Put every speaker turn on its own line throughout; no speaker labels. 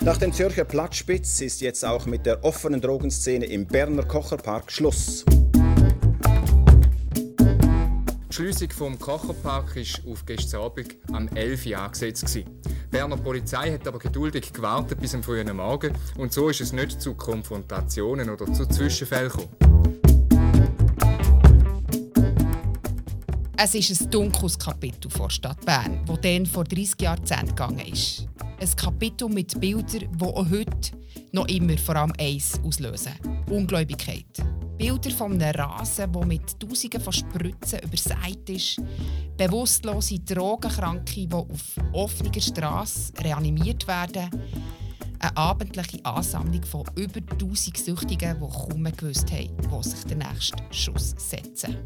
Nach dem Zürcher Platzspitz ist jetzt auch mit der offenen Drogenszene im Berner Kocherpark Schluss.
Die Schliessung vom Kocherpark war auf gestern Abend am 11 Uhr angesetzt. Die Berner Polizei hat aber geduldig gewartet bis am frühen Morgen und so ist es nicht zu Konfrontationen oder zu Zwischenfällen gekommen.
Es ist ein dunkles Kapitel vor Stadt Bern, das dann vor 30 Jahren zu Ende gegangen ist. Ein Kapitel mit Bildern, die auch heute noch immer vor allem eins auslösen: Ungläubigkeit. Bilder von einem Rasen, der mit Tausenden von Spritzen übersät ist. Bewusstlose Drogenkranke, die auf offener Straße reanimiert werden. Eine abendliche Ansammlung von über 1000 Süchtigen, die kaum gewusst haben, wo sich der nächste Schuss setzen.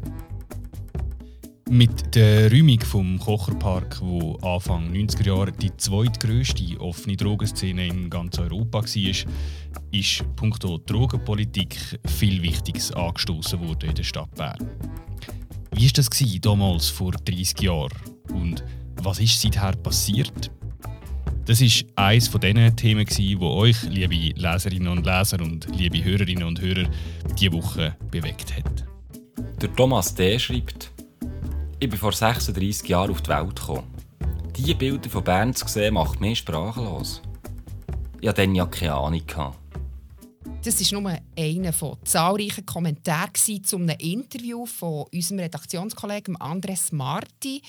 Mit der Räumung vom Kocherpark, wo Anfang 90er Jahre die zweitgrößte offene Drogenszene in ganz Europa war, ist punkto Drogenpolitik viel Wichtiges angestoßen worden in der Stadt Bern. Wie war das damals vor 30 Jahren und was ist seither passiert? Das ist eines von diesen Themen, die euch, liebe Leserinnen und Leser und liebe Hörerinnen und Hörer, diese Woche bewegt hat.
Der Thomas D. schreibt, ich bin vor 36 Jahren auf die Welt gekommen. Diese Bilder von Bern zu sehen, macht mich sprachlos. Ich hatte dann ja keine Ahnung.
Das war nur einer von zahlreichen Kommentaren zu einem Interview von unserem Redaktionskollegen Andres Marti,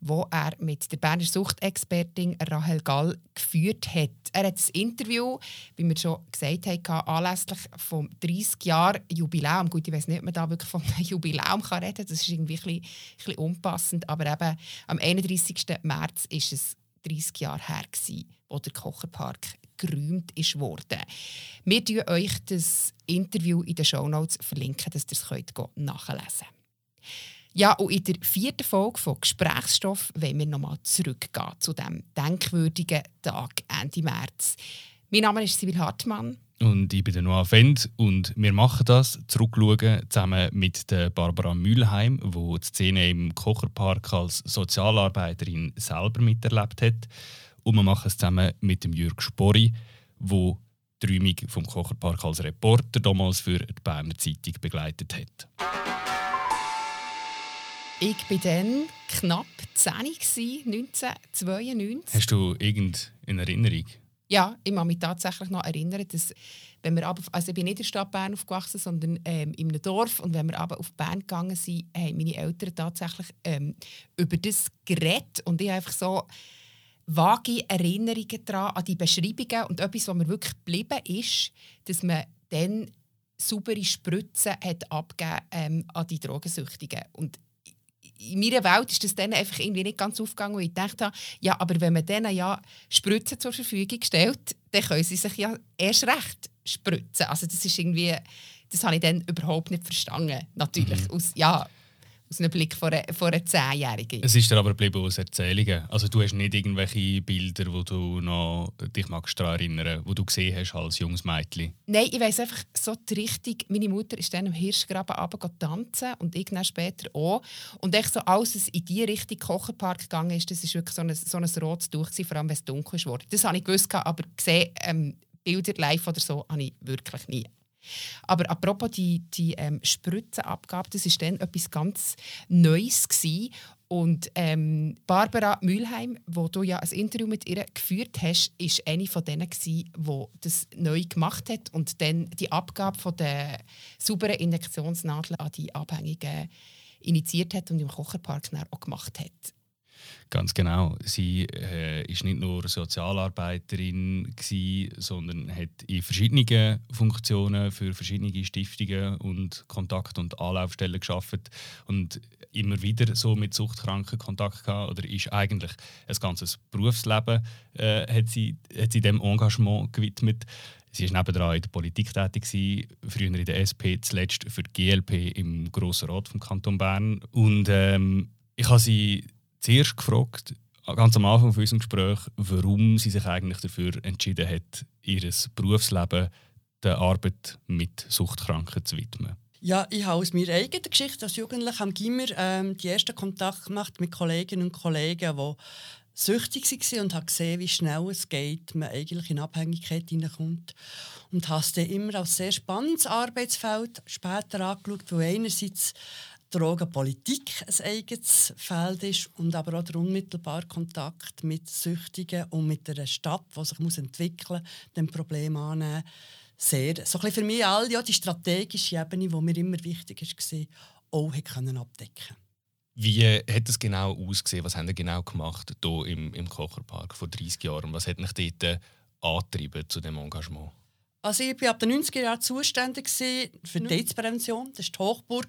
wo er mit der Berner Suchtexpertin Rahel Gall geführt hat. Er hat das Interview, wie wir schon gesagt haben, anlässlich vom 30 Jahre Jubiläum. Gut, ich weiß nicht, ob man da wirklich einem Jubiläum kann reden kann. Das ist irgendwie ein bisschen, ein bisschen unpassend. Aber eben am 31. März ist es 30 Jahre her, wo der Kocherpark geräumt ist worden. Wir verlinken euch das Interview in den Shownotes, verlinken, dass ihr es nachlesen könnt. Ja, und in der vierten Folge von Gesprächsstoff wollen wir nochmal zurückgehen zu dem denkwürdigen Tag Ende März. Mein Name ist Sibyl Hartmann.
Und ich bin der Noah Fend und wir machen das, zurückschauen, zusammen mit der Barbara Mühlheim, die die Szene im Kocherpark als Sozialarbeiterin selber miterlebt hat. Und wir machen es zusammen mit dem Jürg Spori, der die Räumung vom Kocherpark als Reporter damals für die Berner Zeitung begleitet hat.
Ich war dann knapp 10, 1992.
Hast du irgendeine Erinnerung?
Ja, ich kann mich tatsächlich noch erinnern, dass wenn wir aber, also ich bin nicht in der Stadt Bern aufgewachsen, sondern ähm, in einem Dorf und wenn wir aber auf Bern gegangen sind, haben meine Eltern tatsächlich ähm, über das geredet und ich einfach so vage Erinnerungen daran, an die Beschreibungen und etwas, was mir wirklich geblieben ist, dass man dann saubere Spritzen hat abgegeben ähm, an die Drogensüchtigen. Und in meiner Welt ist das dann einfach irgendwie nicht ganz aufgegangen, und ich dachte, ja, aber wenn man denen ja Spritzen zur Verfügung stellt, dann können sie sich ja erst recht spritzen. Also das ist irgendwie, das habe ich dann überhaupt nicht verstanden, natürlich. Mhm. Aus, ja, aus einem Blick von einer, von einer Zehnjährigen.
Es ist dir aber geblieben aus Erzählungen. Also du hast nicht irgendwelche Bilder, wo du noch dich magst daran erinnern, wo du gesehen hast als junges Mädchen?
Nein, ich weiss einfach so die Richtung. Meine Mutter ist dann im Hirschgraben runter tanzen und ich dann später auch. Und echt so alles, was in die Richtung Kocherpark gegangen ist, das war wirklich so ein, so ein rotes Tuch, vor allem wenn es dunkel wurde. Das habe ich gewusst, aber gesehen, ähm, Bilder live oder so, habe ich wirklich nie. Aber apropos die, die ähm, Spritzenabgabe, das war dann etwas ganz Neues. Gewesen. Und ähm, Barbara Mülheim, wo du ja ein Interview mit ihr geführt hast, ist eine von denen, die das neu gemacht hat und dann die Abgabe von der sauberen Injektionsnadel an die Abhängigen initiiert hat und im Kocherpark auch gemacht hat.
Ganz genau. Sie äh, ist nicht nur Sozialarbeiterin, gewesen, sondern hat in verschiedenen Funktionen für verschiedene Stiftungen und Kontakt- und Anlaufstellen geschafft und immer wieder so mit Suchtkranken Kontakt gehabt oder ist eigentlich ein ganzes Berufsleben äh, hat sie, hat sie dem Engagement gewidmet. Sie war nebenan in der Politik tätig, gewesen, früher in der SP, zuletzt für die GLP im Grossen Rat vom Kanton Bern. Und ähm, ich habe sie zuerst gefragt, ganz am Anfang von unserem Gespräch, warum sie sich eigentlich dafür entschieden hat, ihr Berufsleben der Arbeit mit Suchtkranken zu widmen.
Ja, ich habe aus meiner eigenen Geschichte als Jugendlicher am Gimmer ähm, die ersten Kontakt gemacht mit Kolleginnen und Kollegen, die süchtig und habe gesehen, wie schnell es geht, man eigentlich in Abhängigkeit hineinkommt. Und habe es dann immer als sehr spannendes Arbeitsfeld später angeschaut, wo einerseits Drogenpolitik ein eigenes Feld ist und aber auch der unmittelbare Kontakt mit Süchtigen und mit einer Stadt, die sich entwickeln muss, dem Problem annehmen. Sehr, so für mich alle ja, die strategische Ebene, die mir immer wichtig war, auch können abdecken
Wie hat es genau ausgesehen? Was haben Sie genau gemacht hier im, im Kocherpark vor 30 Jahren? Was hat mich dort angetrieben zu dem Engagement?
Also ich war ab den 90er Jahren zuständig für die AIDS-Prävention. Das war die Hochburg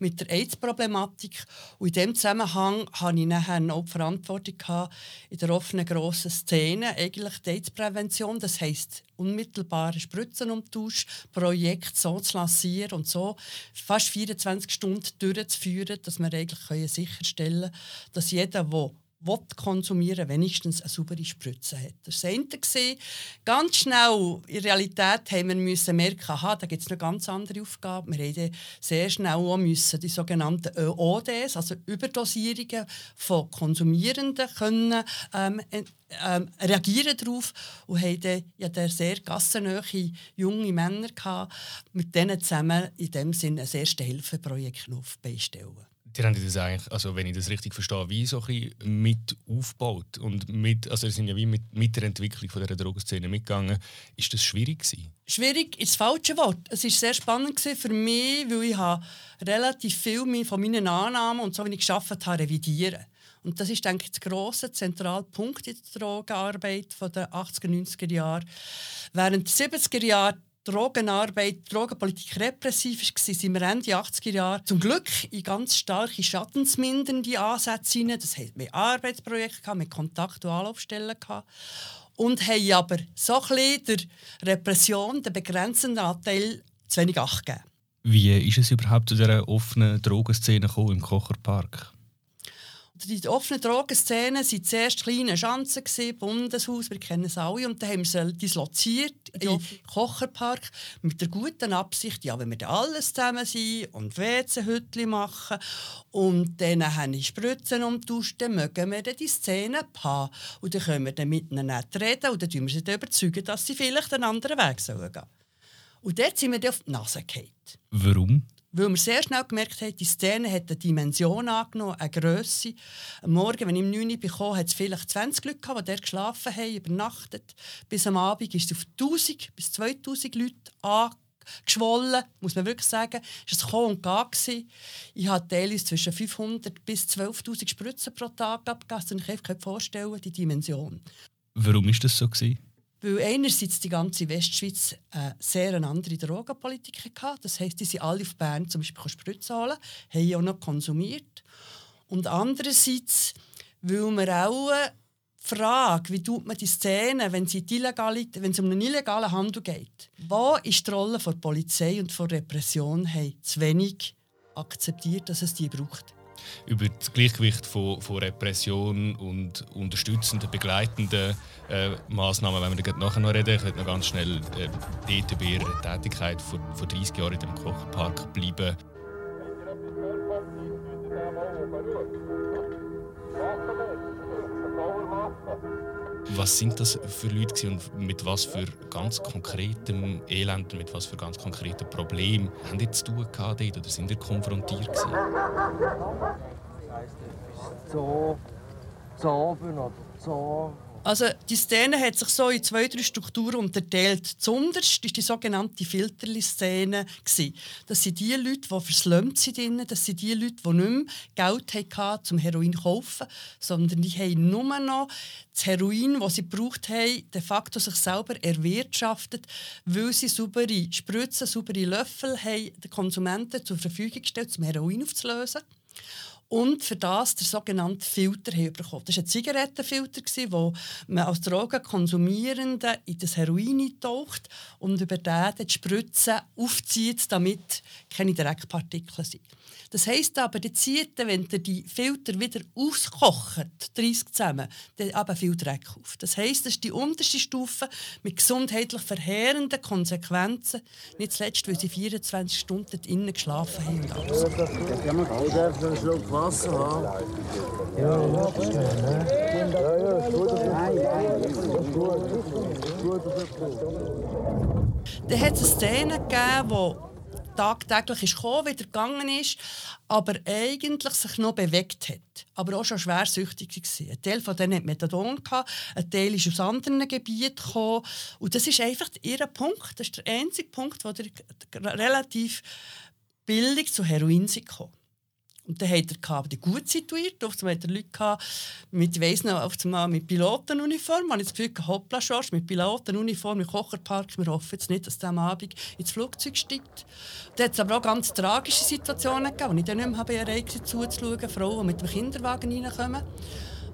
mit der AIDS-Problematik. Und in diesem Zusammenhang hatte ich nachher auch die Verantwortung in der offenen grossen Szene, eigentlich die AIDS-Prävention, das heisst unmittelbare Spritzenumtausch, Projekt so zu lancieren und so fast 24 Stunden durchzuführen, dass wir eigentlich sicherstellen können, dass jeder, der will konsumieren wenigstens eine saubere Spritze hat. Das war das eine. Ganz schnell in Realität haben wir merken, aha, da gibt es noch ganz andere Aufgaben. Wir mussten sehr schnell auch müssen die sogenannten ÖODs, also Überdosierungen von Konsumierenden, können, ähm, ähm, reagieren darauf und haben ja sehr gassennahe junge Männer gehabt, mit denen zusammen in dem Sinne ein erstes Hilfeprojekt aufbeistellen.
Die haben das eigentlich, also wenn ich das richtig verstehe, wie so ein mit aufgebaut und mit, also sind ja wie mit, mit der Entwicklung von der Drogenszene mitgegangen. Ist das schwierig gewesen?
Schwierig ist das falsche Wort. Es war sehr spannend für mich, weil ich relativ viel von meinen Annahmen und so wie ich geschafft habe revidieren. Und das ist denke ich der grosse zentrale Punkt in der Drogenarbeit der 80er 90er Jahre. Während der 70er Jahre Drogenarbeit, Drogenpolitik repressiv war, sind wir Ende 80er Jahre zum Glück in ganz starke schadensmindernde Ansätze hinein. Das heißt, wir Arbeitsprojekte, mit Kontakt- und Anlaufstellen. Und haben aber so ein der Repression, den begrenzenden Anteil, zu wenig Acht gegeben.
Wie ist es überhaupt zu dieser offenen Drogenszene im Kocherpark?
Die offenen Drogenszenen waren zuerst kleine Schanzen, Bundeshaus, wir kennen es alle. Und dann haben wir sie disloziert im Kocherpark mit der guten Absicht, ja, wenn wir alles zusammen sind und WC-Hütchen machen und dann haben die Spritzen umtauscht, dann mögen wir die Szene haben. Und dann können wir dann mit ihnen reden und dann überzeugen wir sie überzeugen, dass sie vielleicht einen anderen Weg gehen sollen. Und dort sind wir dann auf die Nase gefallen.
Warum?
Weil wir sehr schnell gemerkt haben, die Szene hat eine Dimension angenommen, eine Grösse. Am Morgen, wenn ich um 9 Uhr bekam, hat es vielleicht 20 Leute gehabt, die dort geschlafen haben, übernachtet. Bis am Abend ist es auf 1000 bis 2000 Leute angeschwollen, muss man wirklich sagen. Es war ein und Gehen. Ich hatte teilweise zwischen 500 bis 12'000 Spritzen pro Tag abgegessen. Ich kann mir vorstellen, die Dimension.
Warum war das so? Gewesen?
Weil einerseits die ganze Westschweiz eine sehr andere Drogenpolitik hatte. Das heisst, die sind alle auf Bern zum Beispiel Spritzen holen, haben auch noch konsumiert. Und andererseits, weil wir auch die Frage, wie tut man die Szene, wenn, illegale, wenn es um einen illegalen Handel geht. Wo ist die Rolle der Polizei und der Repression haben zu wenig akzeptiert, dass es die braucht
über das Gleichgewicht von, von Repression und unterstützenden, begleitenden äh, Massnahmen, wenn wir dann nachher noch reden. Ich möchte noch ganz schnell äh, dort über ihre Tätigkeit vor, vor 30 Jahren in dem Kocherpark bleiben. Was sind das für Leute und mit was für ganz konkretem Elend, mit was für ganz konkreten Problemen haben die zu tun gehabt oder sind die konfrontiert gewesen?
So, so oder so also die Szene hat sich so in zwei, drei Strukturen unterteilt. Zunderst war die sogenannte Filterli-Szene. Das sind die Leute, die verslummt sind. Das sind die Leute, die nicht mehr Geld hatten, zum Heroin zu kaufen, sondern die haben nur noch das Heroin, das sie gebraucht haben, de facto sich selber erwirtschaftet, weil sie saubere Spritzen, saubere Löffel haben, den Konsumenten zur Verfügung gestellt, um Heroin aufzulösen und für das der sogenannte Filter bekommen. Das war ein Zigarettenfilter, wo man als Drogenkonsumierende in das Heroin eintaucht und über den die Spritze aufzieht, damit keine Dreckpartikel sind. Das heisst aber, die zieht, wenn ihr die Filter wieder auskocht, 30 zusammen, dann aber viel Dreck auf. Das heisst, das ist die unterste Stufe mit gesundheitlich verheerenden Konsequenzen. Nicht zuletzt, weil sie 24 Stunden innen geschlafen haben und alles. Ja, haben. Ja,
Ja, ist gut. Dann hat es eine Szene gegeben, wo tagtäglich ist gekommen, wieder gegangen ist, aber eigentlich sich noch bewegt hat. Aber auch schon schwersüchtig war. Ein Teil von denen hat Methadon, gehabt, ein Teil ist aus anderen Gebieten gekommen. Und das ist einfach ihr Punkt. Das ist der einzige Punkt, wo der relativ billig zu Heroin gekommen und dann hat er die gut situiert. Oft hat er Leute gehabt, mit, ich weiss noch, auf einmal mit Pilotenuniform. Ich habe das Gefühl, hoppla, Schorsch, mit Pilotenuniform im Kocherpark. Wir hoffen jetzt nicht, dass der am Abend ins Flugzeug steigt. Da hat es aber auch ganz tragische Situationen gegeben, wo ich dann nicht mehr bereit war, zuzuschauen. Frauen, die mit dem Kinderwagen reinkommen.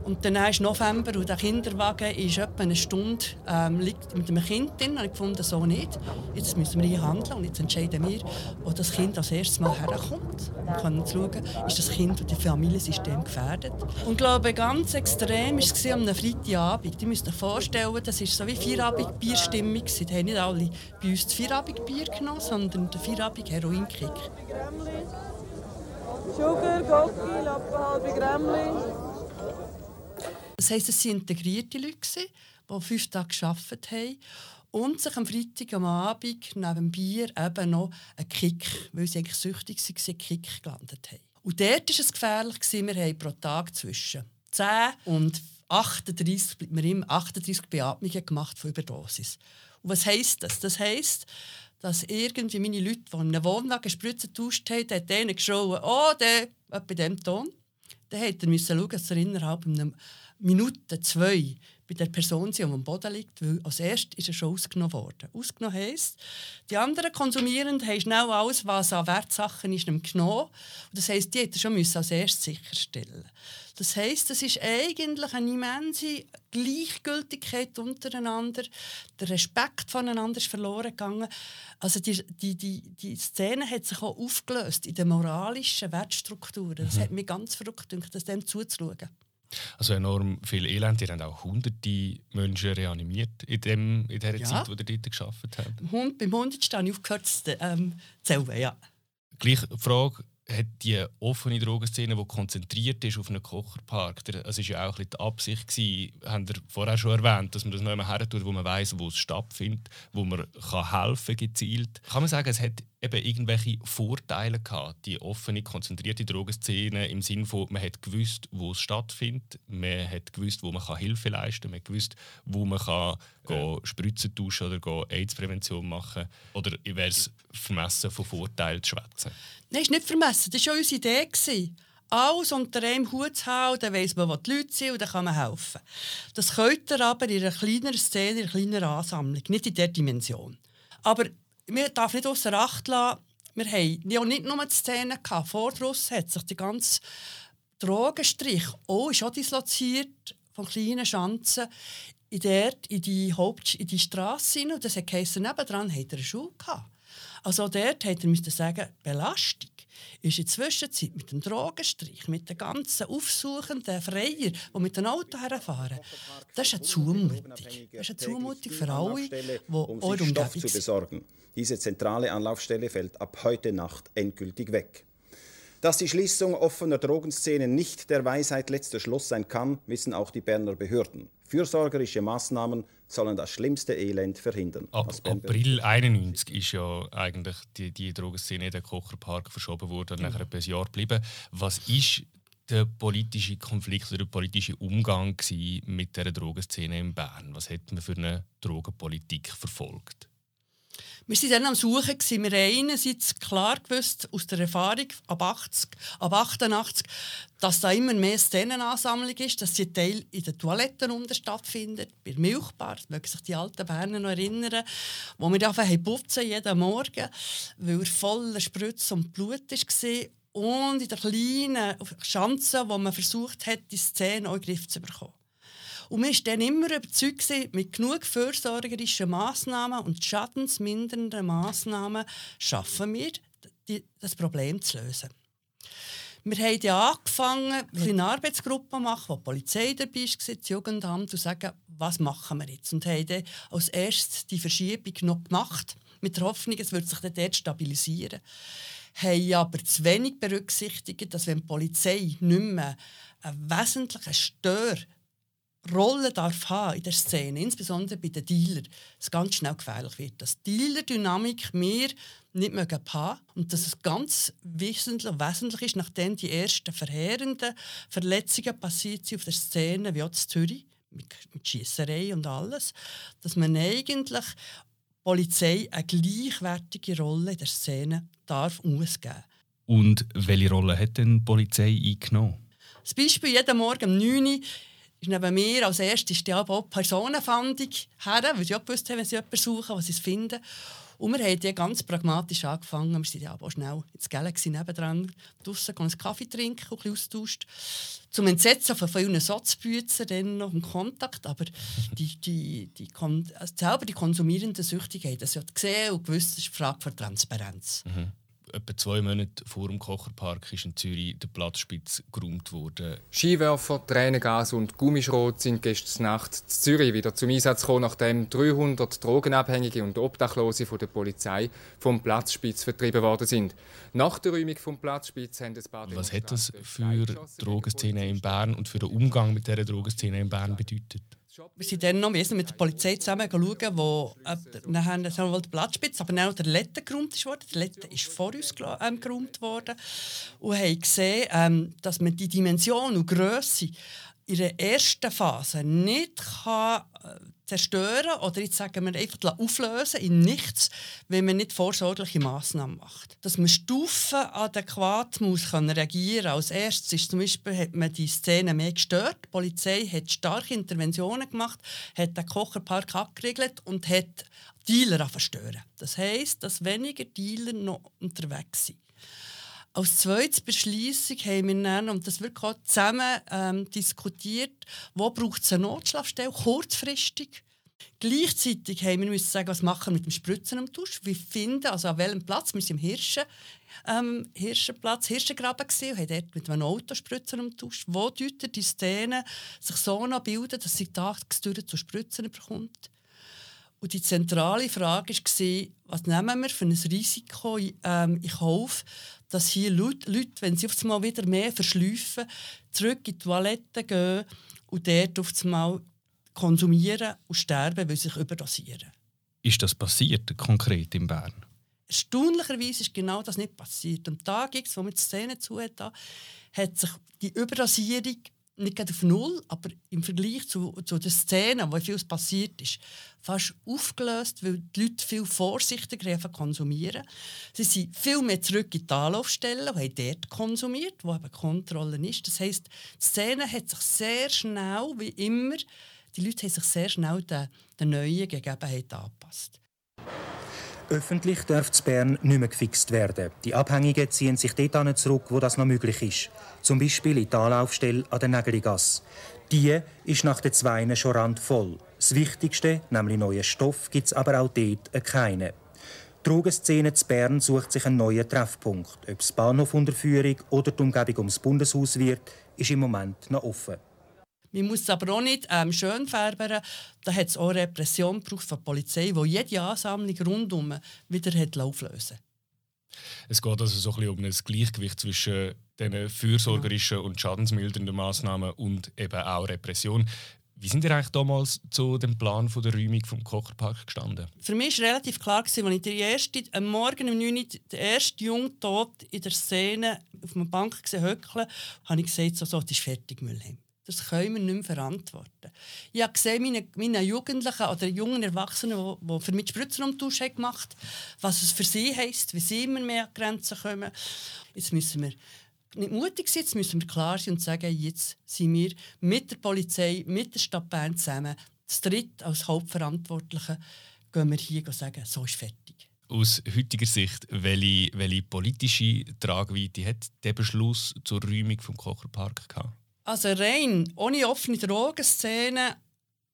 Und dann ist November und der Kinderwagen ist etwa eine Stunde ähm, liegt mit einem Kind drin. Und ich fand so nicht. Jetzt müssen wir hier handeln und jetzt entscheiden wir, wo das Kind als erstes Mal herkommt. Wir können schauen, ist das Kind und das Familiensystem gefährdet. Und ich glaube, ganz extrem war es am Freitagabend. Die müsst euch vorstellen, das war so wie Feierabend-Bierstimmung. Die haben nicht alle bei uns das Feierabend-Bier genommen, sondern den Feierabend-Heroin-Kick. Sugar, Gocki, Lappen, halbe Grämmli. Das heisst, es waren integrierte Leute, die fünf Tage gearbeitet haben und sich am Freitag am Abend neben dem Bier eben noch einen Kick, weil sie eigentlich süchtig waren, Kick gelandet haben. Und dort war es gefährlich. Wir haben pro Tag zwischen 10 und 38, wir 38 Beatmungen gemacht von Überdosis. Und was heisst das? Das heisst, dass irgendwie meine Leute, die in einem Wohnwagen Spritzen getauscht haben, hat denen geschrien, oh, der, bei diesem Ton. Dann musste er schauen, dass er innerhalb einem Minute, zwei bei der Person die am Boden liegt, weil als erstes ist er schon ausgenommen worden. Ausgenommen heisst, die anderen Konsumierenden haben schnell alles, was an Wertsachen ist, genommen. das heisst, die hätten schon müssen als erstes sicherstellen Das heisst, es ist eigentlich eine immense Gleichgültigkeit untereinander. Der Respekt voneinander ist verloren gegangen. Also die, die, die, die Szene hat sich auch aufgelöst in den moralischen Wertstrukturen. Das mhm. hat mich ganz verrückt gedacht, das dem zuzuschauen.
Also enorm viel Elend. Ihr habt auch hunderte Menschen reanimiert in, dem, in dieser ja. Zeit, die ihr dort gearbeitet habt.
Hund, beim Hundertsten habe ich aufgehört zu ähm, zählen, ja.
Gleiche Frage, hat die offene Drogenszene, die konzentriert ist auf einen Kocherpark, es war ja auch ein die Absicht, gewesen, haben ihr vorher schon erwähnt, dass man das noch einmal her tut, wo man weiß, wo es stattfindet, wo man kann helfen gezielt. Kann man sagen, es hat eben irgendwelche Vorteile gehabt, die offene, konzentrierte Drogenszene im Sinne von, man hat gewusst, wo es stattfindet, man hat gewusst, wo man kann Hilfe leisten kann, man hat gewusst, wo man kann ja. Spritzen tauschen oder AIDS-Prävention machen oder wäre es vermessen von Vorteilen zu schwätzen?
Nein, ist nicht vermessen. Das war ja unsere Idee. Alles unter einem Hut zu haben, dann weiss man, wo die Leute sind und dann kann man helfen. Das könnt ihr aber in einer kleineren Szene, in einer kleineren Ansammlung, nicht in dieser Dimension. Aber man darf nicht außer Acht lassen, wir haben ja nicht nur die Szene gehabt. Vor Russen hat sich die ganze Drogenstrich auch, ist auch disloziert von kleinen Schanzen in, der, in die Haupt in die Straße hin. Und das heisst, nebendran hat er eine Schule gehabt. Also dort hätte er sagen, Belastung ist in der Zwischenzeit mit dem Drogenstrich, mit den ganzen aufsuchenden Freier, die mit dem Auto herfahren, das ist eine Zumutung. Das ist eine Zumutung für alle, die um
sich Stoff zu besorgen. Diese zentrale Anlaufstelle fällt ab heute Nacht endgültig weg. Dass die Schließung offener Drogenszenen nicht der Weisheit letzter Schluss sein kann, wissen auch die Berner Behörden. Fürsorgerische Maßnahmen sollen das schlimmste Elend verhindern.
Ab April 1991 ist ja eigentlich die, die Drogenszene in den Kocherpark verschoben worden und mhm. nachher ein Jahr geblieben. Was ist der politische Konflikt oder der politische Umgang mit der Drogenszene in Bern? Was hat man für eine Drogenpolitik verfolgt?
Wir waren dann am Suchen. Wir haben einerseits klar gewusst, aus der Erfahrung ab, 80, ab 88, dass da immer mehr Szenenansammlung ist, dass sie Teil in den Toiletten unter stattfindet, bei der Milchbar, das mögen sich die alten Berner noch erinnern, wo wir einfach putzen jeden Morgen, weil er voller Spritze und Blut war. Und in der kleinen Schanze, wo man versucht hat, die Szene auch in den Griff zu bekommen. Und wir waren dann immer überzeugt, mit genug fürsorgerischen Massnahmen und schadensmindernden Massnahmen schaffen wir, das Problem zu lösen. Wir haben ja angefangen, eine Arbeitsgruppe zu machen, wo die Polizei dabei war, das Jugendamt, und sagen, was machen wir jetzt? Und haben dann als erstes die Verschiebung noch gemacht, mit der Hoffnung, es wird sich dann dort stabilisieren. Haben aber zu wenig berücksichtigt, dass wenn die Polizei nicht mehr einen wesentlichen Stör Rolle darf haben in der Szene, insbesondere bei den Dealern, es ganz schnell gefährlich wird. Dass Dealer-Dynamik wir nicht mögen haben und dass es ganz wesentlich, wesentlich ist, nachdem die ersten verheerenden Verletzungen passiert sind auf der Szene, wie auch in Zürich, mit, mit Schiesserei und alles, dass man eigentlich Polizei eine gleichwertige Rolle in der Szene darf und muss geben.
Und welche Rolle hat denn die Polizei eingenommen?
Das Beispiel, jeden Morgen um 9 Uhr ist neben mir als erstes die auch Personenfindung her, weil sie auch gewusst haben, wenn sie jemanden suchen, was sie finden. Und wir haben die ganz pragmatisch angefangen. Wir sind ja auch schnell ins Galaxy nebendran, draussen einen Kaffee trinken und ein austauscht. Zum Entsetzen von vielen Sotzbützen dann noch im Kontakt. Aber die, die, die, die, also selber die konsumierenden Süchtigen haben das ja gesehen und gewusst, das ist eine Frage von Transparenz.
Mhm etwa zwei Monate vor dem Kocherpark ist in Zürich der Platzspitz geräumt worden.
Skiwerfer, Tränengas und Gummischrot sind gestern Nacht in Zürich wieder zum Einsatz gekommen, nachdem 300 Drogenabhängige und Obdachlose von der Polizei vom Platzspitz vertrieben worden sind. Nach der Räumung vom Platzspitz haben ein paar
Was hat das für die Drogenszene in Bern und für den Umgang mit dieser Drogenszene in Bern bedeutet?
Wir sind dann noch mit der Polizei zusammen schauen, wo äh, dann haben wir die Platzspitze, aber dann auch der Letten geräumt wurde. Der Letten ist vor uns ähm, geräumt worden und haben gesehen, ähm, dass man die Dimension und Größe in der ersten Phase nicht kann, äh, zerstören oder jetzt sagen wir einfach auflösen in nichts, wenn man nicht vorsorgliche Massnahmen macht. Dass man Stufen adäquat muss reagieren. Als erstes ist zum Beispiel hat man die Szene mehr gestört. Die Polizei hat starke Interventionen gemacht, hat den Kocherpark abgeriegelt und hat Dealer verstören. Das heißt, dass weniger Dealer noch unterwegs sind. Als zweites Beschließung haben wir dann, und das wird gerade zusammen ähm, diskutiert, wo braucht es eine Notschlafstelle, kurzfristig. Gleichzeitig haben wir sagen, was machen wir mit dem Spritzen am Tusch. Wir finden, also an welchem Platz, wir sind im Hirschen, ähm, Hirschenplatz, Hirschengraben gesehen und haben dort mit einem Auto Spritzen am Tusch. Wo deutet die Szene sich so noch bilden, dass sie tagsdurch zu Spritzen bekommt? Und die zentrale Frage war, was nehmen wir für ein Risiko ähm, in Kauf, dass hier Leute, Leute, wenn sie auf einmal wieder mehr verschleifen, zurück in die Toilette gehen und dort auf einmal konsumieren und sterben, weil sie sich überdosieren.
Ist das passiert, konkret in Bern?
Erstaunlicherweise ist genau das nicht passiert. Am Tag, wo man die Szene zu hat, hat sich die Überdosierung nicht auf Null, aber im Vergleich zu, zu der Szene, wo viel passiert ist, fast aufgelöst, weil die Leute viel vorsichtiger konsumieren. Sie sind viel mehr zurück in die Anlaufstellen und haben dort konsumiert, wo eben Kontrolle ist. Das heisst, die Szene hat sich sehr schnell, wie immer, die Leute haben sich sehr schnell den, den neuen Gegebenheiten angepasst.
Öffentlich darf es Bern nicht mehr gefixt werden. Die Abhängigen ziehen sich dort zurück, wo das noch möglich ist. Zum Beispiel in die Anlaufstelle an der Nägeligasse. Die ist nach den Zweien schon randvoll. Das Wichtigste, nämlich neuen Stoff, gibt es aber auch dort keinen. Die Drogenszene zu Bern sucht sich einen neuen Treffpunkt. Ob es Bahnhof unter Führung oder die Umgebung ums Bundeshaus wird, ist im Moment noch offen.
Man muss es aber auch nicht ähm, schön färben. Da hat es auch Repression gebraucht von der Polizei, die jede Ansammlung rundum wieder hat auflösen
Es geht also so ein bisschen um ein Gleichgewicht zwischen den fürsorgerischen und schadensmildernden Massnahmen und eben auch Repression. Wie sind ihr eigentlich damals zu dem Plan von der Räumung vom Kocherpark gestanden?
Für mich war relativ klar, als ich die erste, am Morgen um 9 Uhr den ersten Jungen tot in der Szene auf einer Bank gesehen, habe ich gesagt, so, so, das ist fertig, Müllheim. Das können wir nicht mehr verantworten. Ich habe gesehen, meine, meine Jugendlichen oder jungen Erwachsenen, die, die für mich Spritzerumtausch gemacht haben, was es für sie heisst, wie sie immer mehr an Grenzen kommen. Jetzt müssen wir nicht mutig sein, jetzt müssen wir klar sein und sagen, jetzt sind wir mit der Polizei, mit der Stadt Bern zusammen, das dritte als Hauptverantwortliche, gehen wir hier und sagen, so ist fertig.
Aus heutiger Sicht, welche, welche politische Tragweite hat der Beschluss zur Räumung des Kocherparks gehabt?
Also rein ohne offene Drogenszene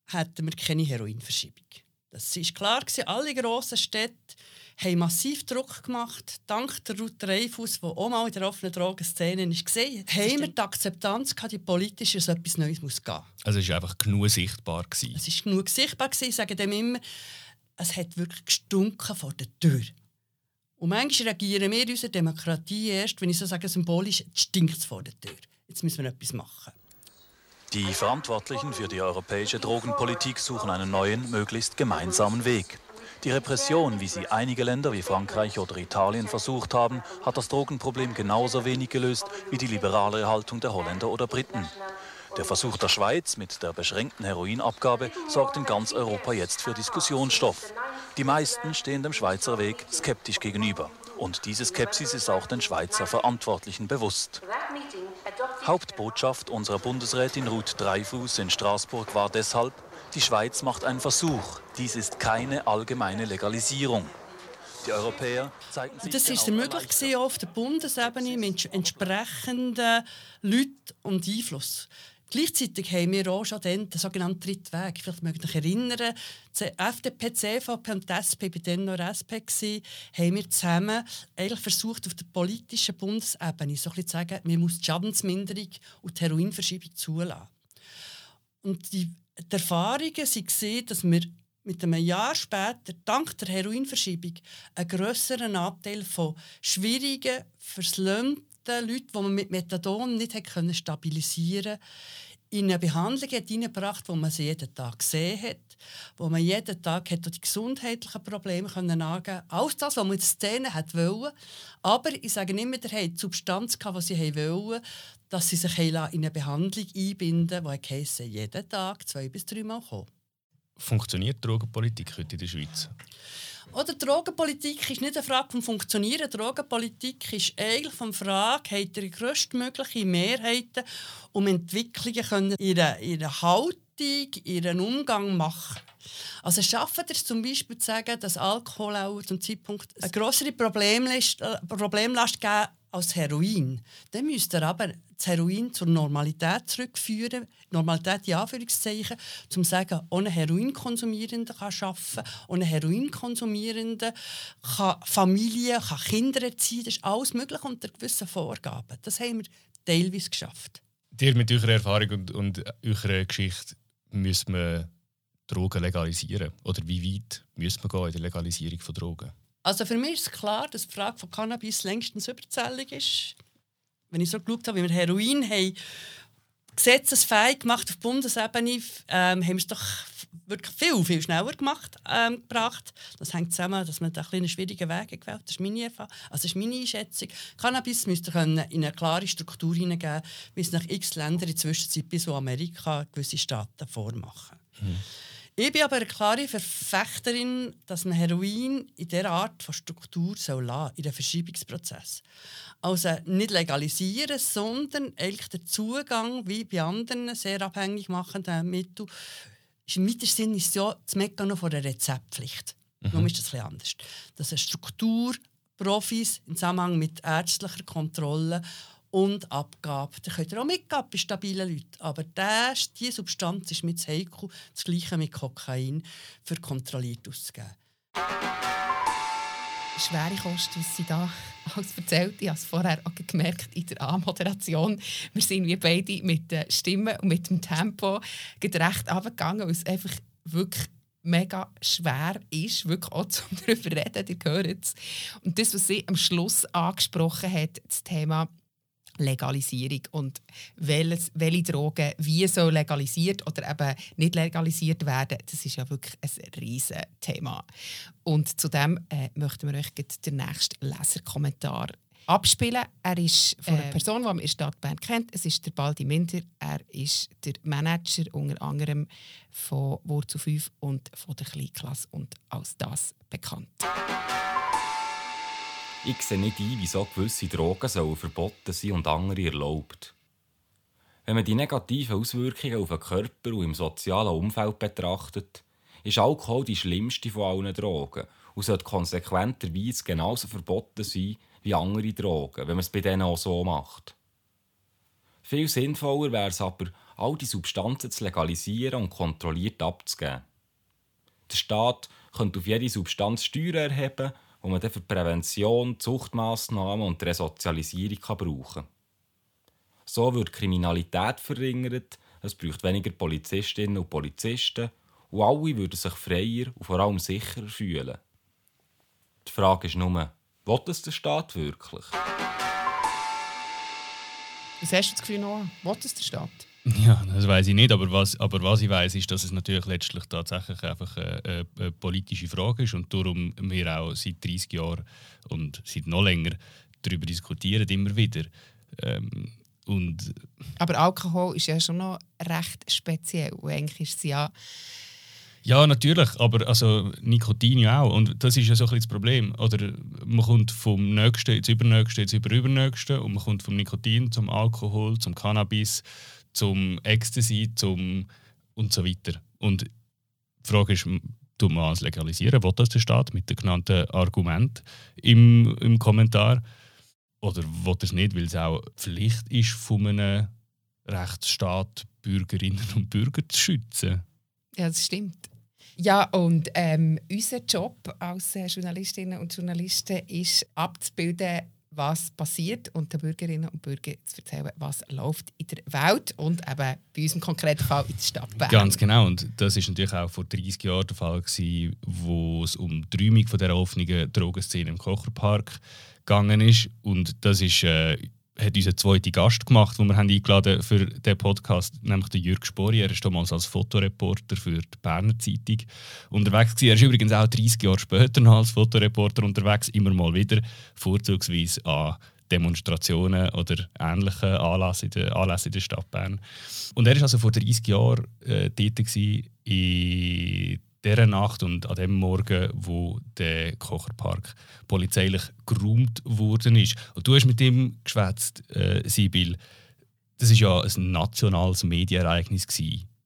hätten wir keine Heroinverschiebung. Das war klar. Alle grossen Städte haben massiv Druck gemacht. Dank der Ruth Dreyfus, die auch mal in der offenen Drogenszene war, gesehen, haben wir die Akzeptanz gehabt, die politisch, dass etwas Neues muss gehen
Also es war einfach genug sichtbar. Gewesen.
Es war genug sichtbar. Gewesen. Ich sage dem immer, es hat wirklich gestunken vor der Tür. Und manchmal reagieren wir in unserer Demokratie erst, wenn ich so sage, symbolisch, stinkt es vor der Tür. Jetzt müssen wir etwas machen.
Die Verantwortlichen für die europäische Drogenpolitik suchen einen neuen, möglichst gemeinsamen Weg. Die Repression, wie sie einige Länder wie Frankreich oder Italien versucht haben, hat das Drogenproblem genauso wenig gelöst wie die liberale Haltung der Holländer oder Briten. Der Versuch der Schweiz mit der beschränkten Heroinabgabe sorgt in ganz Europa jetzt für Diskussionsstoff. Die meisten stehen dem Schweizer Weg skeptisch gegenüber. Und diese Skepsis ist auch den Schweizer Verantwortlichen bewusst. Hauptbotschaft unserer Bundesrätin Ruth Dreifuß in Straßburg war deshalb, die Schweiz macht einen Versuch. Dies ist keine allgemeine Legalisierung. Die Europäer zeigen sich
Das ist möglich gewesen, auf der Bundesebene mit entsprechenden Leuten und Einfluss. Gleichzeitig haben wir auch schon den, sogenannten dritten Weg. Vielleicht mögt ihr euch erinnern, die FDP, CVP und die SP, bei denen noch SP war, haben wir zusammen eigentlich versucht, auf der politischen Bundesebene so zu sagen, man muss die Schadensminderung und die Heroinverschiebung zulassen. Und die die Erfahrungen waren, dass wir mit einem Jahr später, dank der Heroinverschiebung, einen grösseren Anteil von schwierigen, verslömten Leuten, die man mit Methadon nicht stabilisieren konnte, in eine Behandlung hineingebracht, wo man sie jeden Tag gesehen hat, wo man jeden Tag hat die gesundheitlichen Probleme können angeben Alles das, was man in Szene wollte. Aber ich sage mehr, der die Substanz, die sie wollten, dass sie sich in eine Behandlung einbinden, die heisst, jeden Tag zwei bis drei Mal kommen.
Funktioniert Drogenpolitik heute in der Schweiz?
Oder Drogenpolitik ist nicht eine Frage vom Funktionieren. Drogenpolitik ist eigentlich eine Frage, hat ihr größtmögliche Mehrheiten, um Entwicklungen ihre, ihre Haltung, ihren Umgang machen. Also schaffen es zum Beispiel zu sagen, dass Alkohol auch zum Zeitpunkt eine größere Problemlast, äh, Problemlast geben als Heroin. Dann müsst ihr aber das Heroin zur Normalität zurückführen. Normalität in Anführungszeichen, um zu sagen, ohne Heroinkonsumierende kann arbeiten, ohne Heroinkonsumierende kann Familie, kann Kinder erziehen. Das ist alles möglich unter gewissen Vorgaben. Das haben wir teilweise geschafft.
Dir mit eurer Erfahrung und, und eurer Geschichte müssen wir Drogen legalisieren? Oder wie weit müssen wir gehen in der Legalisierung von Drogen?
Also für mich ist klar, dass die Frage von Cannabis längstens überzählig ist. Wenn ich so geschaut habe, wie wir Heroin haben, gesetzesfähig gemacht auf Bundesebene, ähm, haben wir es doch wirklich viel, viel schneller gemacht, ähm, gebracht. Das hängt zusammen, dass man da einen schwierigen Weg gewählt hat. Das ist meine Erfahrung. Also das ist meine Einschätzung. Cannabis müsste in eine klare Struktur hineingeben, wie es nach x Ländern in der Zwischenzeit bis Amerika gewisse Staaten vormachen. Mhm. Ich bin aber eine klare Verfechterin, dass man Heroin in dieser Art von Struktur soll lassen, in den Verschiebungsprozess. Also nicht legalisieren, sondern eigentlich den Zugang, wie bei anderen sehr abhängig machenden Mitteln, ist im weitesten Sinne ist ja das Mechanismus von der Rezeptpflicht. Mhm. Nun ist das etwas anders. Dass eine Struktur Profis im Zusammenhang mit ärztlicher Kontrolle und Abgabe. Da könnt ihr auch mitgeben bei stabilen Leuten. Aber das, diese Substanz ist mit heikel, das gleiche mit Kokain, für kontrolliert auszugeben.
Schwere Kosten, was sie da alles erzählt. Ich habe es vorher auch gemerkt in der Anmoderation. Wir sind wie beide mit der Stimme und mit dem Tempo recht runtergegangen, weil es einfach wirklich mega schwer ist, wirklich auch zum darüber reden, ihr hört es. Und das, was sie am Schluss angesprochen hat, das Thema Legalisierung und welches, welche Drogen wie so legalisiert oder eben nicht legalisiert werden, das ist ja wirklich ein riesiges Thema. Und zudem äh, möchten wir euch den nächsten Leserkommentar abspielen. Er ist von einer äh, Person, die man in der Stadt Bern kennt. Es ist der Baldi Minder. Er ist der Manager unter anderem von Wurzel 5 und von der Kleinklasse und als das bekannt.
Ich sehe nicht ein, wieso gewisse Drogen verboten sein und andere erlaubt. Wenn man die negativen Auswirkungen auf den Körper und im sozialen Umfeld betrachtet, ist Alkohol die schlimmste von allen Drogen und sollte konsequenterweise genauso verboten sein wie andere Drogen, wenn man es bei denen auch so macht. Viel sinnvoller wäre es aber, all die Substanzen zu legalisieren und kontrolliert abzugeben. Der Staat könnte auf jede Substanz Steuern erheben wo man dann für Prävention, Zuchtmaßnahmen und Resozialisierung kann brauchen kann. So wird Kriminalität verringert, es braucht weniger Polizistinnen und Polizisten und alle würden sich freier und vor allem sicherer fühlen. Die Frage ist nur, will es der Staat wirklich?
Was hast du das Gefühl, Noah? Will es der Staat?
Ja, das weiß ich nicht, aber was, aber was ich weiß, ist, dass es natürlich letztlich tatsächlich einfach eine, eine, politische Frage ist und darum wir auch seit 30 Jahren und seit noch länger darüber diskutieren, immer wieder. Ähm, und
aber Alkohol ist ja schon noch recht speziell. eigentlich ist es ja
ja, natürlich, aber also Nikotin ja auch. Und das ist ja so ein bisschen das Problem. Oder man kommt vom Nächsten ins Übernächste ins Überübernächste und man kommt vom Nikotin zum Alkohol, zum Cannabis, zum Ecstasy, zum und so weiter. Und die Frage ist, tun wir es legalisieren? Will das der Staat mit den genannten Argumenten im, im Kommentar? Oder will er es nicht, weil es auch Pflicht ist von einem Rechtsstaat, Bürgerinnen und Bürger zu schützen?
Ja, das stimmt. Ja, und ähm, unser Job als äh, Journalistinnen und Journalisten ist abzubilden, was passiert und den Bürgerinnen und Bürgern zu erzählen, was läuft in der Welt und eben bei uns im konkreten Fall in der Stadt Bern.
Ganz genau. Und das war natürlich auch vor 30 Jahren der Fall, gewesen, wo es um die Räumung von der offenen Drogenszene im Kocherpark gegangen ist. Und das ist äh, hat unser zweiter Gast gemacht, den wir haben eingeladen für diesen Podcast, nämlich der Jürg Spori. Er ist damals als Fotoreporter für die Berner Zeitung unterwegs. Gewesen. Er ist übrigens auch 30 Jahre später noch als Fotoreporter unterwegs, immer mal wieder, vorzugsweise an Demonstrationen oder ähnlichen Anlässen in der, Anlässe in der Stadt Bern. Und er war also vor 30 Jahren äh, tätig in dieser Nacht und an dem Morgen, wo der Kocherpark polizeilich geräumt worden ist. Und du hast mit ihm geschwätzt, äh, Sibyl. Das ist ja ein nationales Medienereignis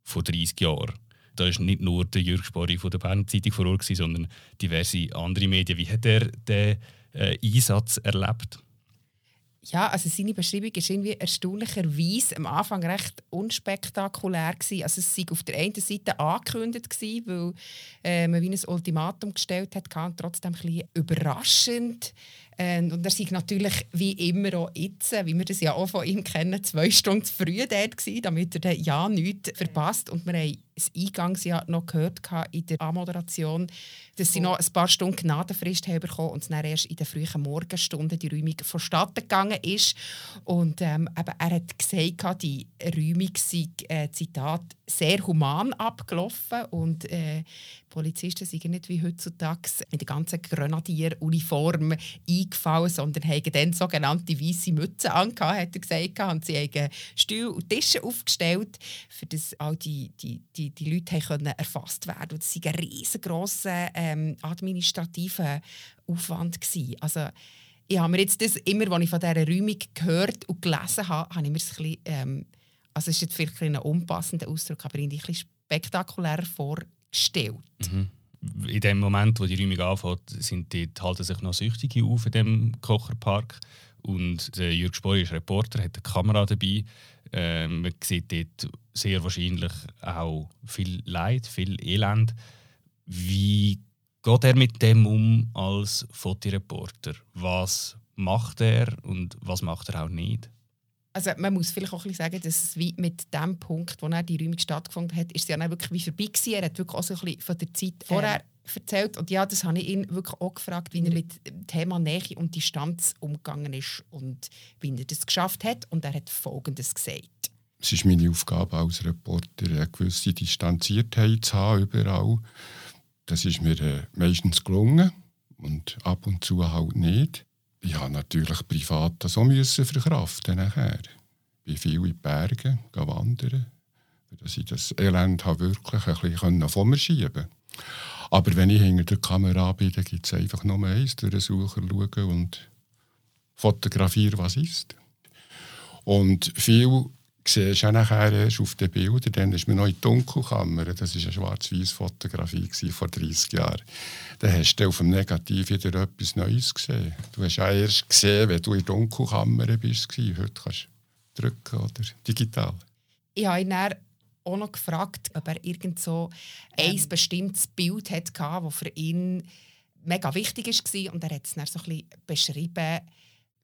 vor 30 Jahren. Da war nicht nur der Jürg Spori von der Berner Zeitung vor Ort, sondern diverse andere Medien. Wie hat er den äh, Einsatz erlebt?
Ja, also seine Beschreibung war irgendwie erstaunlicherweise am Anfang recht unspektakulär gewesen. Also es war auf der einen Seite angekündigt gewesen, weil äh, man wie ein Ultimatum gestellt hat, und trotzdem ein bisschen überraschend. Ähm, und er war natürlich wie immer auch jetzt, wie wir das ja auch von ihm kennen, zwei Stunden früh dort gewesen, damit er ja nichts verpasst. Und wir haben das Eingangsjahr noch gehört in der Anmoderation, dass sie noch ein paar Stunden Gnadenfrist haben bekommen und es dann erst in den frühen Morgenstunden die Räumung vonstatten gegangen ist. Und ähm, eben, er hat gesagt, die Räumung sei, äh, Zitat, sehr human abgelaufen und äh, Polizisten sind nicht wie heutzutage in der ganzen Grenadieruniform eingefallen, sondern haben dann sogenannte weiße Mützen angehabt, hat er gesagt, und sie haben Stühle und Tische aufgestellt, für das all die, die, die, die Leute können erfasst werden konnten. Das war ein riesengroßer ähm, administrativer Aufwand. Gewesen. Also, ich habe mir jetzt das immer, als ich von dieser Räumung gehört und gelesen habe, habe ich mir das ein bisschen, ähm, also es ist jetzt vielleicht ein unpassender Ausdruck, aber irgendwie ein bisschen spektakulärer vorgestellt.
Mhm. In dem Moment, wo die Räumung anfängt, sind dort, halten sich noch Süchtige auf in dem Kocherpark. Und der Jürg Spohr ist Reporter, hat eine Kamera dabei. Äh, man sieht dort sehr wahrscheinlich auch viel Leid, viel Elend. Wie geht er mit dem um als Fotoreporter? Was macht er und was macht er auch nicht?
also man muss vielleicht auch ein sagen, dass es wie mit dem Punkt, wo er die Räumung stattgefunden hat, ist es ja dann wirklich wie vorbei gewesen. Er hat wirklich auch so ein bisschen von der Zeit vorher erzählt und ja, das habe ich ihn wirklich auch gefragt, wie er mit dem Thema Nähe und Distanz umgegangen ist und wie er das geschafft hat und er hat Folgendes gesagt.
Es ist meine Aufgabe als Reporter, eine gewisse Distanziertheit zu haben überall. Das ist mir äh, meistens gelungen und ab und zu halt nicht. Ich habe natürlich privat das auch müssen verkraften nachher. Ich bin viel in die Berge wandern, dass ich das Elend wirklich ein bisschen von mir schieben konnte. Aber wenn ich hinter der Kamera bin, dann gibt es einfach nur eins, durch den Sucher schauen und fotografieren, was ist. Und viel siehst du nachher erst auf den Bildern, dann ist mir noch in die Dunkelkammer, das war eine schwarz-weiß Fotografie vor 30 Jahren, dann hast du auf dem Negativ wieder etwas Neues gesehen. Du hast ja erst gesehen, wenn du in der Dunkelkammer bist. Heute kannst du drücken oder digital.
Ich habe auch noch gefragt, ob er irgend so ähm. ein bestimmtes Bild hatte, das für ihn mega wichtig war. Und er hat es dann so ein bisschen beschrieben.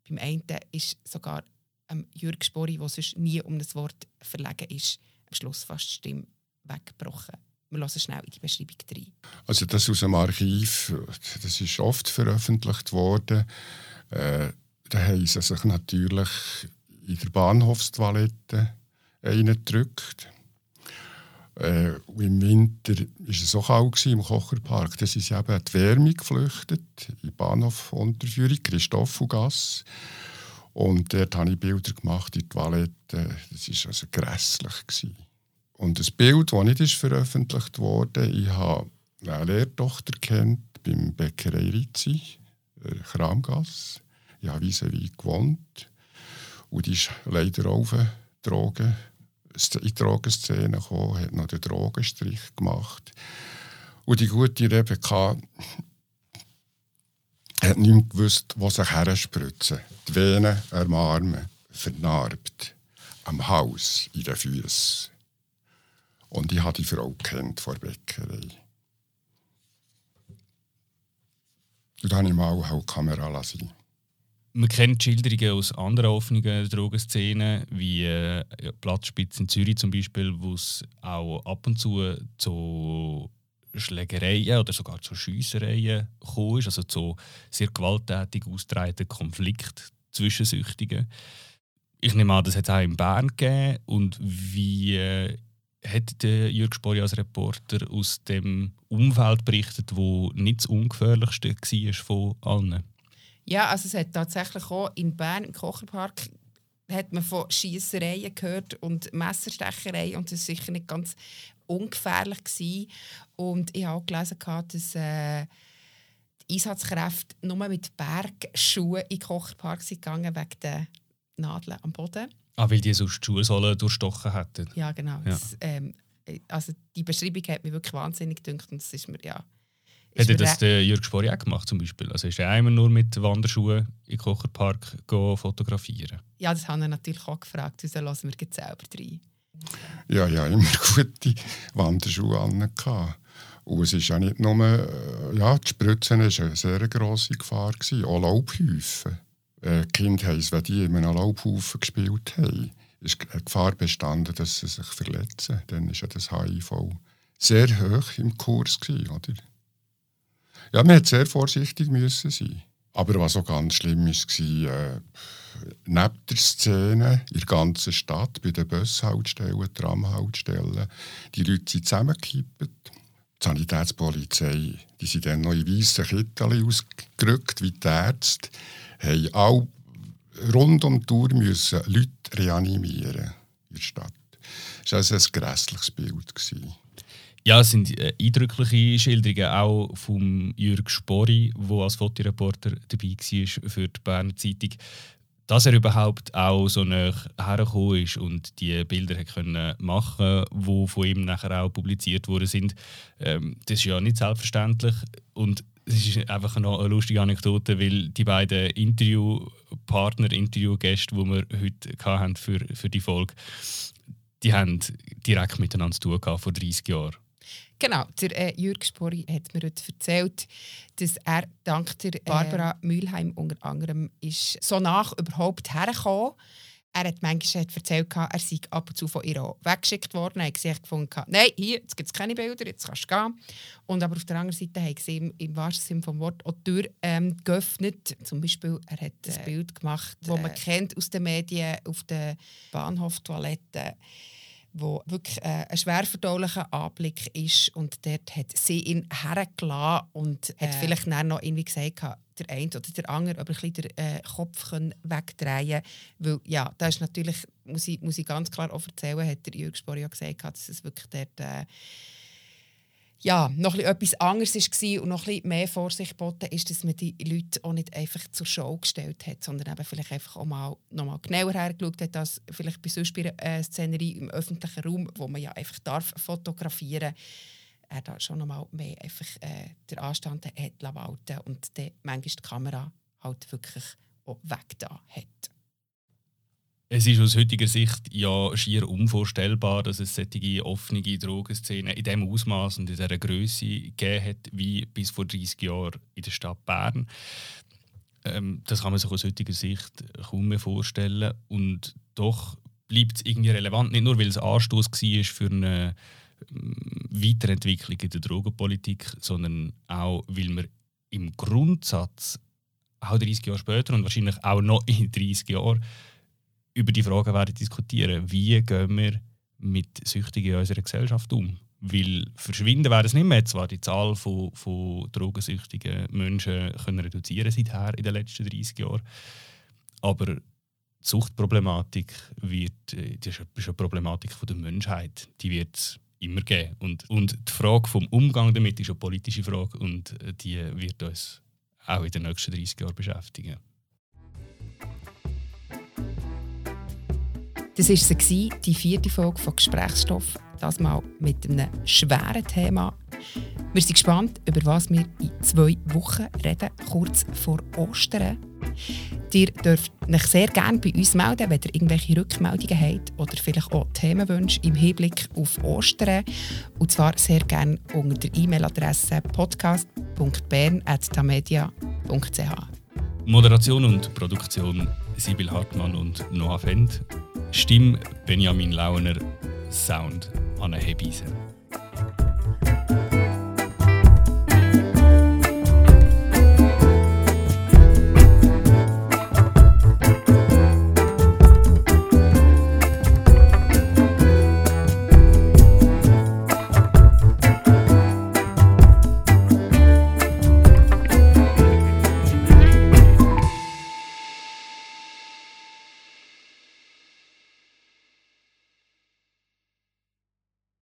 Beim einen ist sogar ähm, Jürg Spori, der sonst nie um das Wort verlegen ist, am Schluss fast die Stimme weggebrochen. Wir hören schnell in die Beschreibung rein.
Also das aus dem Archiv, das ist oft veröffentlicht worden. Äh, da haben sie sich natürlich in der Bahnhofstoilette reingedrückt. Äh, Im Winter war es so kalt im Kocherpark. Da sind sie eben in die Wärme geflüchtet, in Bahnhof Unterführung, Christophelgasse. Und dort habe ich Bilder gemacht in die Toilette. Das war also grässlich. Gewesen. Und das Bild, das nicht ist veröffentlicht wurde, ich habe eine Lehrtochter kennt beim Bäckerei Rizzi, Kramgasse. Ich habe vis gewohnt. Und die ist leider auf Drogen, in die Drogenszene gekommen, hat noch den Drogenstrich gemacht. Und die gute Rebecca hat nicht gewusst, wo sich herspritzen. Die Venen am Arm vernarbt, am Haus, in den Füßen. Und ich habe die Frau kennt vor der Bäckerei. Und dann habe ich mal auch die Kamera lassen.
Man kennt Schilderungen aus anderen offenen Drogenszenen, wie äh, Platzspitze in Zürich zum Beispiel, wo es auch ab und zu zu Schlägereien oder sogar zu Schiessereien gekommen ist, also zu sehr gewalttätig ausgetragenen Konflikt zwischen Süchtigen. Ich nehme an, das hat es auch in Bern gegeben. Und wie äh, hat der Jürg Spori als Reporter aus dem Umfeld berichtet, wo nicht das ungefährlichste war von allen?
Ja, also es hat tatsächlich auch in Bern im Kocherpark hat man von Schießereien gehört und Messerstechereien und das war sicher nicht ganz ungefährlich gewesen. Und ich habe auch gelesen, dass äh, die Einsatzkräfte nur mit Bergschuhen in den Kocherpark sind gegangen wegen der Nadeln am Boden.
Ah, weil die sonst die Schuhsohlen durchstochen hätten.
Ja, genau. Ja. Das, ähm, also die Beschreibung hat mich wirklich wahnsinnig gedacht und das ist mir ja.
Hätte das der Jürg Spori auch gemacht zum Beispiel? Also ist er einmal nur mit Wanderschuhen in den Kocherpark fotografieren?
Ja, das haben wir natürlich auch gefragt. Also lassen wir selber rein.
Ja, ja, immer gute Wanderschuhe an. Und es ist ja nicht nur, äh, ja, die Spritzen war eine sehr grosse Gefahr, gewesen. auch Laubhäufen. Äh, Kinder haben wenn die in einem Laubhaufen gespielt haben, ist eine Gefahr bestanden, dass sie sich verletzen. Dann war ja das HIV sehr hoch im Kurs. Gewesen, oder? Ja, man musste sehr vorsichtig müssen sein. Aber was auch ganz schlimm war, äh, neben der Szene in der ganzen Stadt, bei den Bushaltestellen, Tramhaltestellen, die Leute sind zusammengekippt. Die Sanitätspolizei, die sind dann noch in weißen Kittel ausgerückt, wie die Ärzte, haben alle rund um die Tour müssen Leute reanimieren in der Stadt. Das war also ein grässliches Bild. Gewesen.
Ja, es sind äh, eindrückliche Schilderungen auch von Jürg Spori, der als Fotoreporter dabei war für die Berner Zeitung. Dass er überhaupt auch so nah hergekommen ist und die Bilder können machen die von ihm nachher auch publiziert worden sind, ähm, das ist ja nicht selbstverständlich. Und es ist einfach noch eine lustige Anekdote, weil die beiden Interviewpartner, Interviewgäste, die wir heute hatten für, für die Folge, die haben direkt miteinander zu tun vor 30 Jahren.
Genau, der äh, Jürg Spori hat mir heute erzählt, dass er dank der äh, Barbara Mühlheim unter anderem ist so nach überhaupt hergekommen er hat manchmal erzählt, er sei ab und zu von ihr weggeschickt worden. Er hat sich gefunden, nein, hier jetzt gibt es keine Bilder, jetzt kannst du gehen. Und aber auf der anderen Seite hat sie im, im wahrsten Sinne des Wortes auch die Tür ähm, geöffnet. Zum Beispiel, er hat ein äh, Bild gemacht, das äh, man kennt aus den Medien, auf der Bahnhoftoilette wo wirklich äh, ein schwer verdaulicher Anblick ist und dort hat sie ihn hergelassen und äh, hat vielleicht noch irgendwie gesagt, der eine oder der andere, aber ein bisschen den äh, Kopf können wegdrehen Weil, ja, da ist natürlich, muss ich, muss ich ganz klar auch erzählen, hat der Jürg Spor ja gesagt, dass es wirklich dort äh, ja, noch etwas anderes war und noch etwas mehr Vorsicht geboten ist, dass man die Leute auch nicht einfach zur Show gestellt hat, sondern eben vielleicht einfach auch mal, noch mal genauer hergeschaut hat, als vielleicht bei sonst bei einer Szenerie im öffentlichen Raum, wo man ja einfach darf fotografieren er da schon noch mal mehr einfach äh, der Anstand hat walten und dann manchmal die Kamera halt wirklich auch weg da hat.
Es ist aus heutiger Sicht ja schier unvorstellbar, dass es solche offene Drogenszenen in diesem Ausmaß und in dieser Größe gegeben hat, wie bis vor 30 Jahren in der Stadt Bern. Ähm, das kann man sich aus heutiger Sicht kaum mehr vorstellen. Und doch bleibt es irgendwie relevant, nicht nur weil es Anstoß war für eine ähm, Weiterentwicklung in der Drogenpolitik, sondern auch, weil man im Grundsatz auch 30 Jahre später und wahrscheinlich auch noch in 30 Jahren über die Frage werden diskutieren, wie gehen wir mit Süchtigen in unserer Gesellschaft um. Weil verschwinden werden es nicht mehr. Zwar die Zahl von, von drogensüchtigen Menschen können reduzieren seither in den letzten 30 Jahren, aber die Suchtproblematik wird, äh, das ist eine Problematik der Menschheit. Die wird es immer geben. Und, und die Frage vom Umgang damit ist eine politische Frage und äh, die wird uns auch in den nächsten 30 Jahren beschäftigen.
Das war sie, die vierte Folge von Gesprächsstoff, das mal mit einem schweren Thema. Wir sind gespannt, über was wir in zwei Wochen reden, kurz vor Ostern. Ihr dürft euch sehr gerne bei uns melden, wenn ihr irgendwelche Rückmeldungen habt oder vielleicht auch Themenwünsche im Hinblick auf Ostern. Und zwar sehr gerne unter der E-Mail-Adresse podcast.bern.tamedia.ch.
Moderation und Produktion Sibyl Hartmann und Noah Fendt. Stimme Benjamin Launer. Sound Anne Hebise.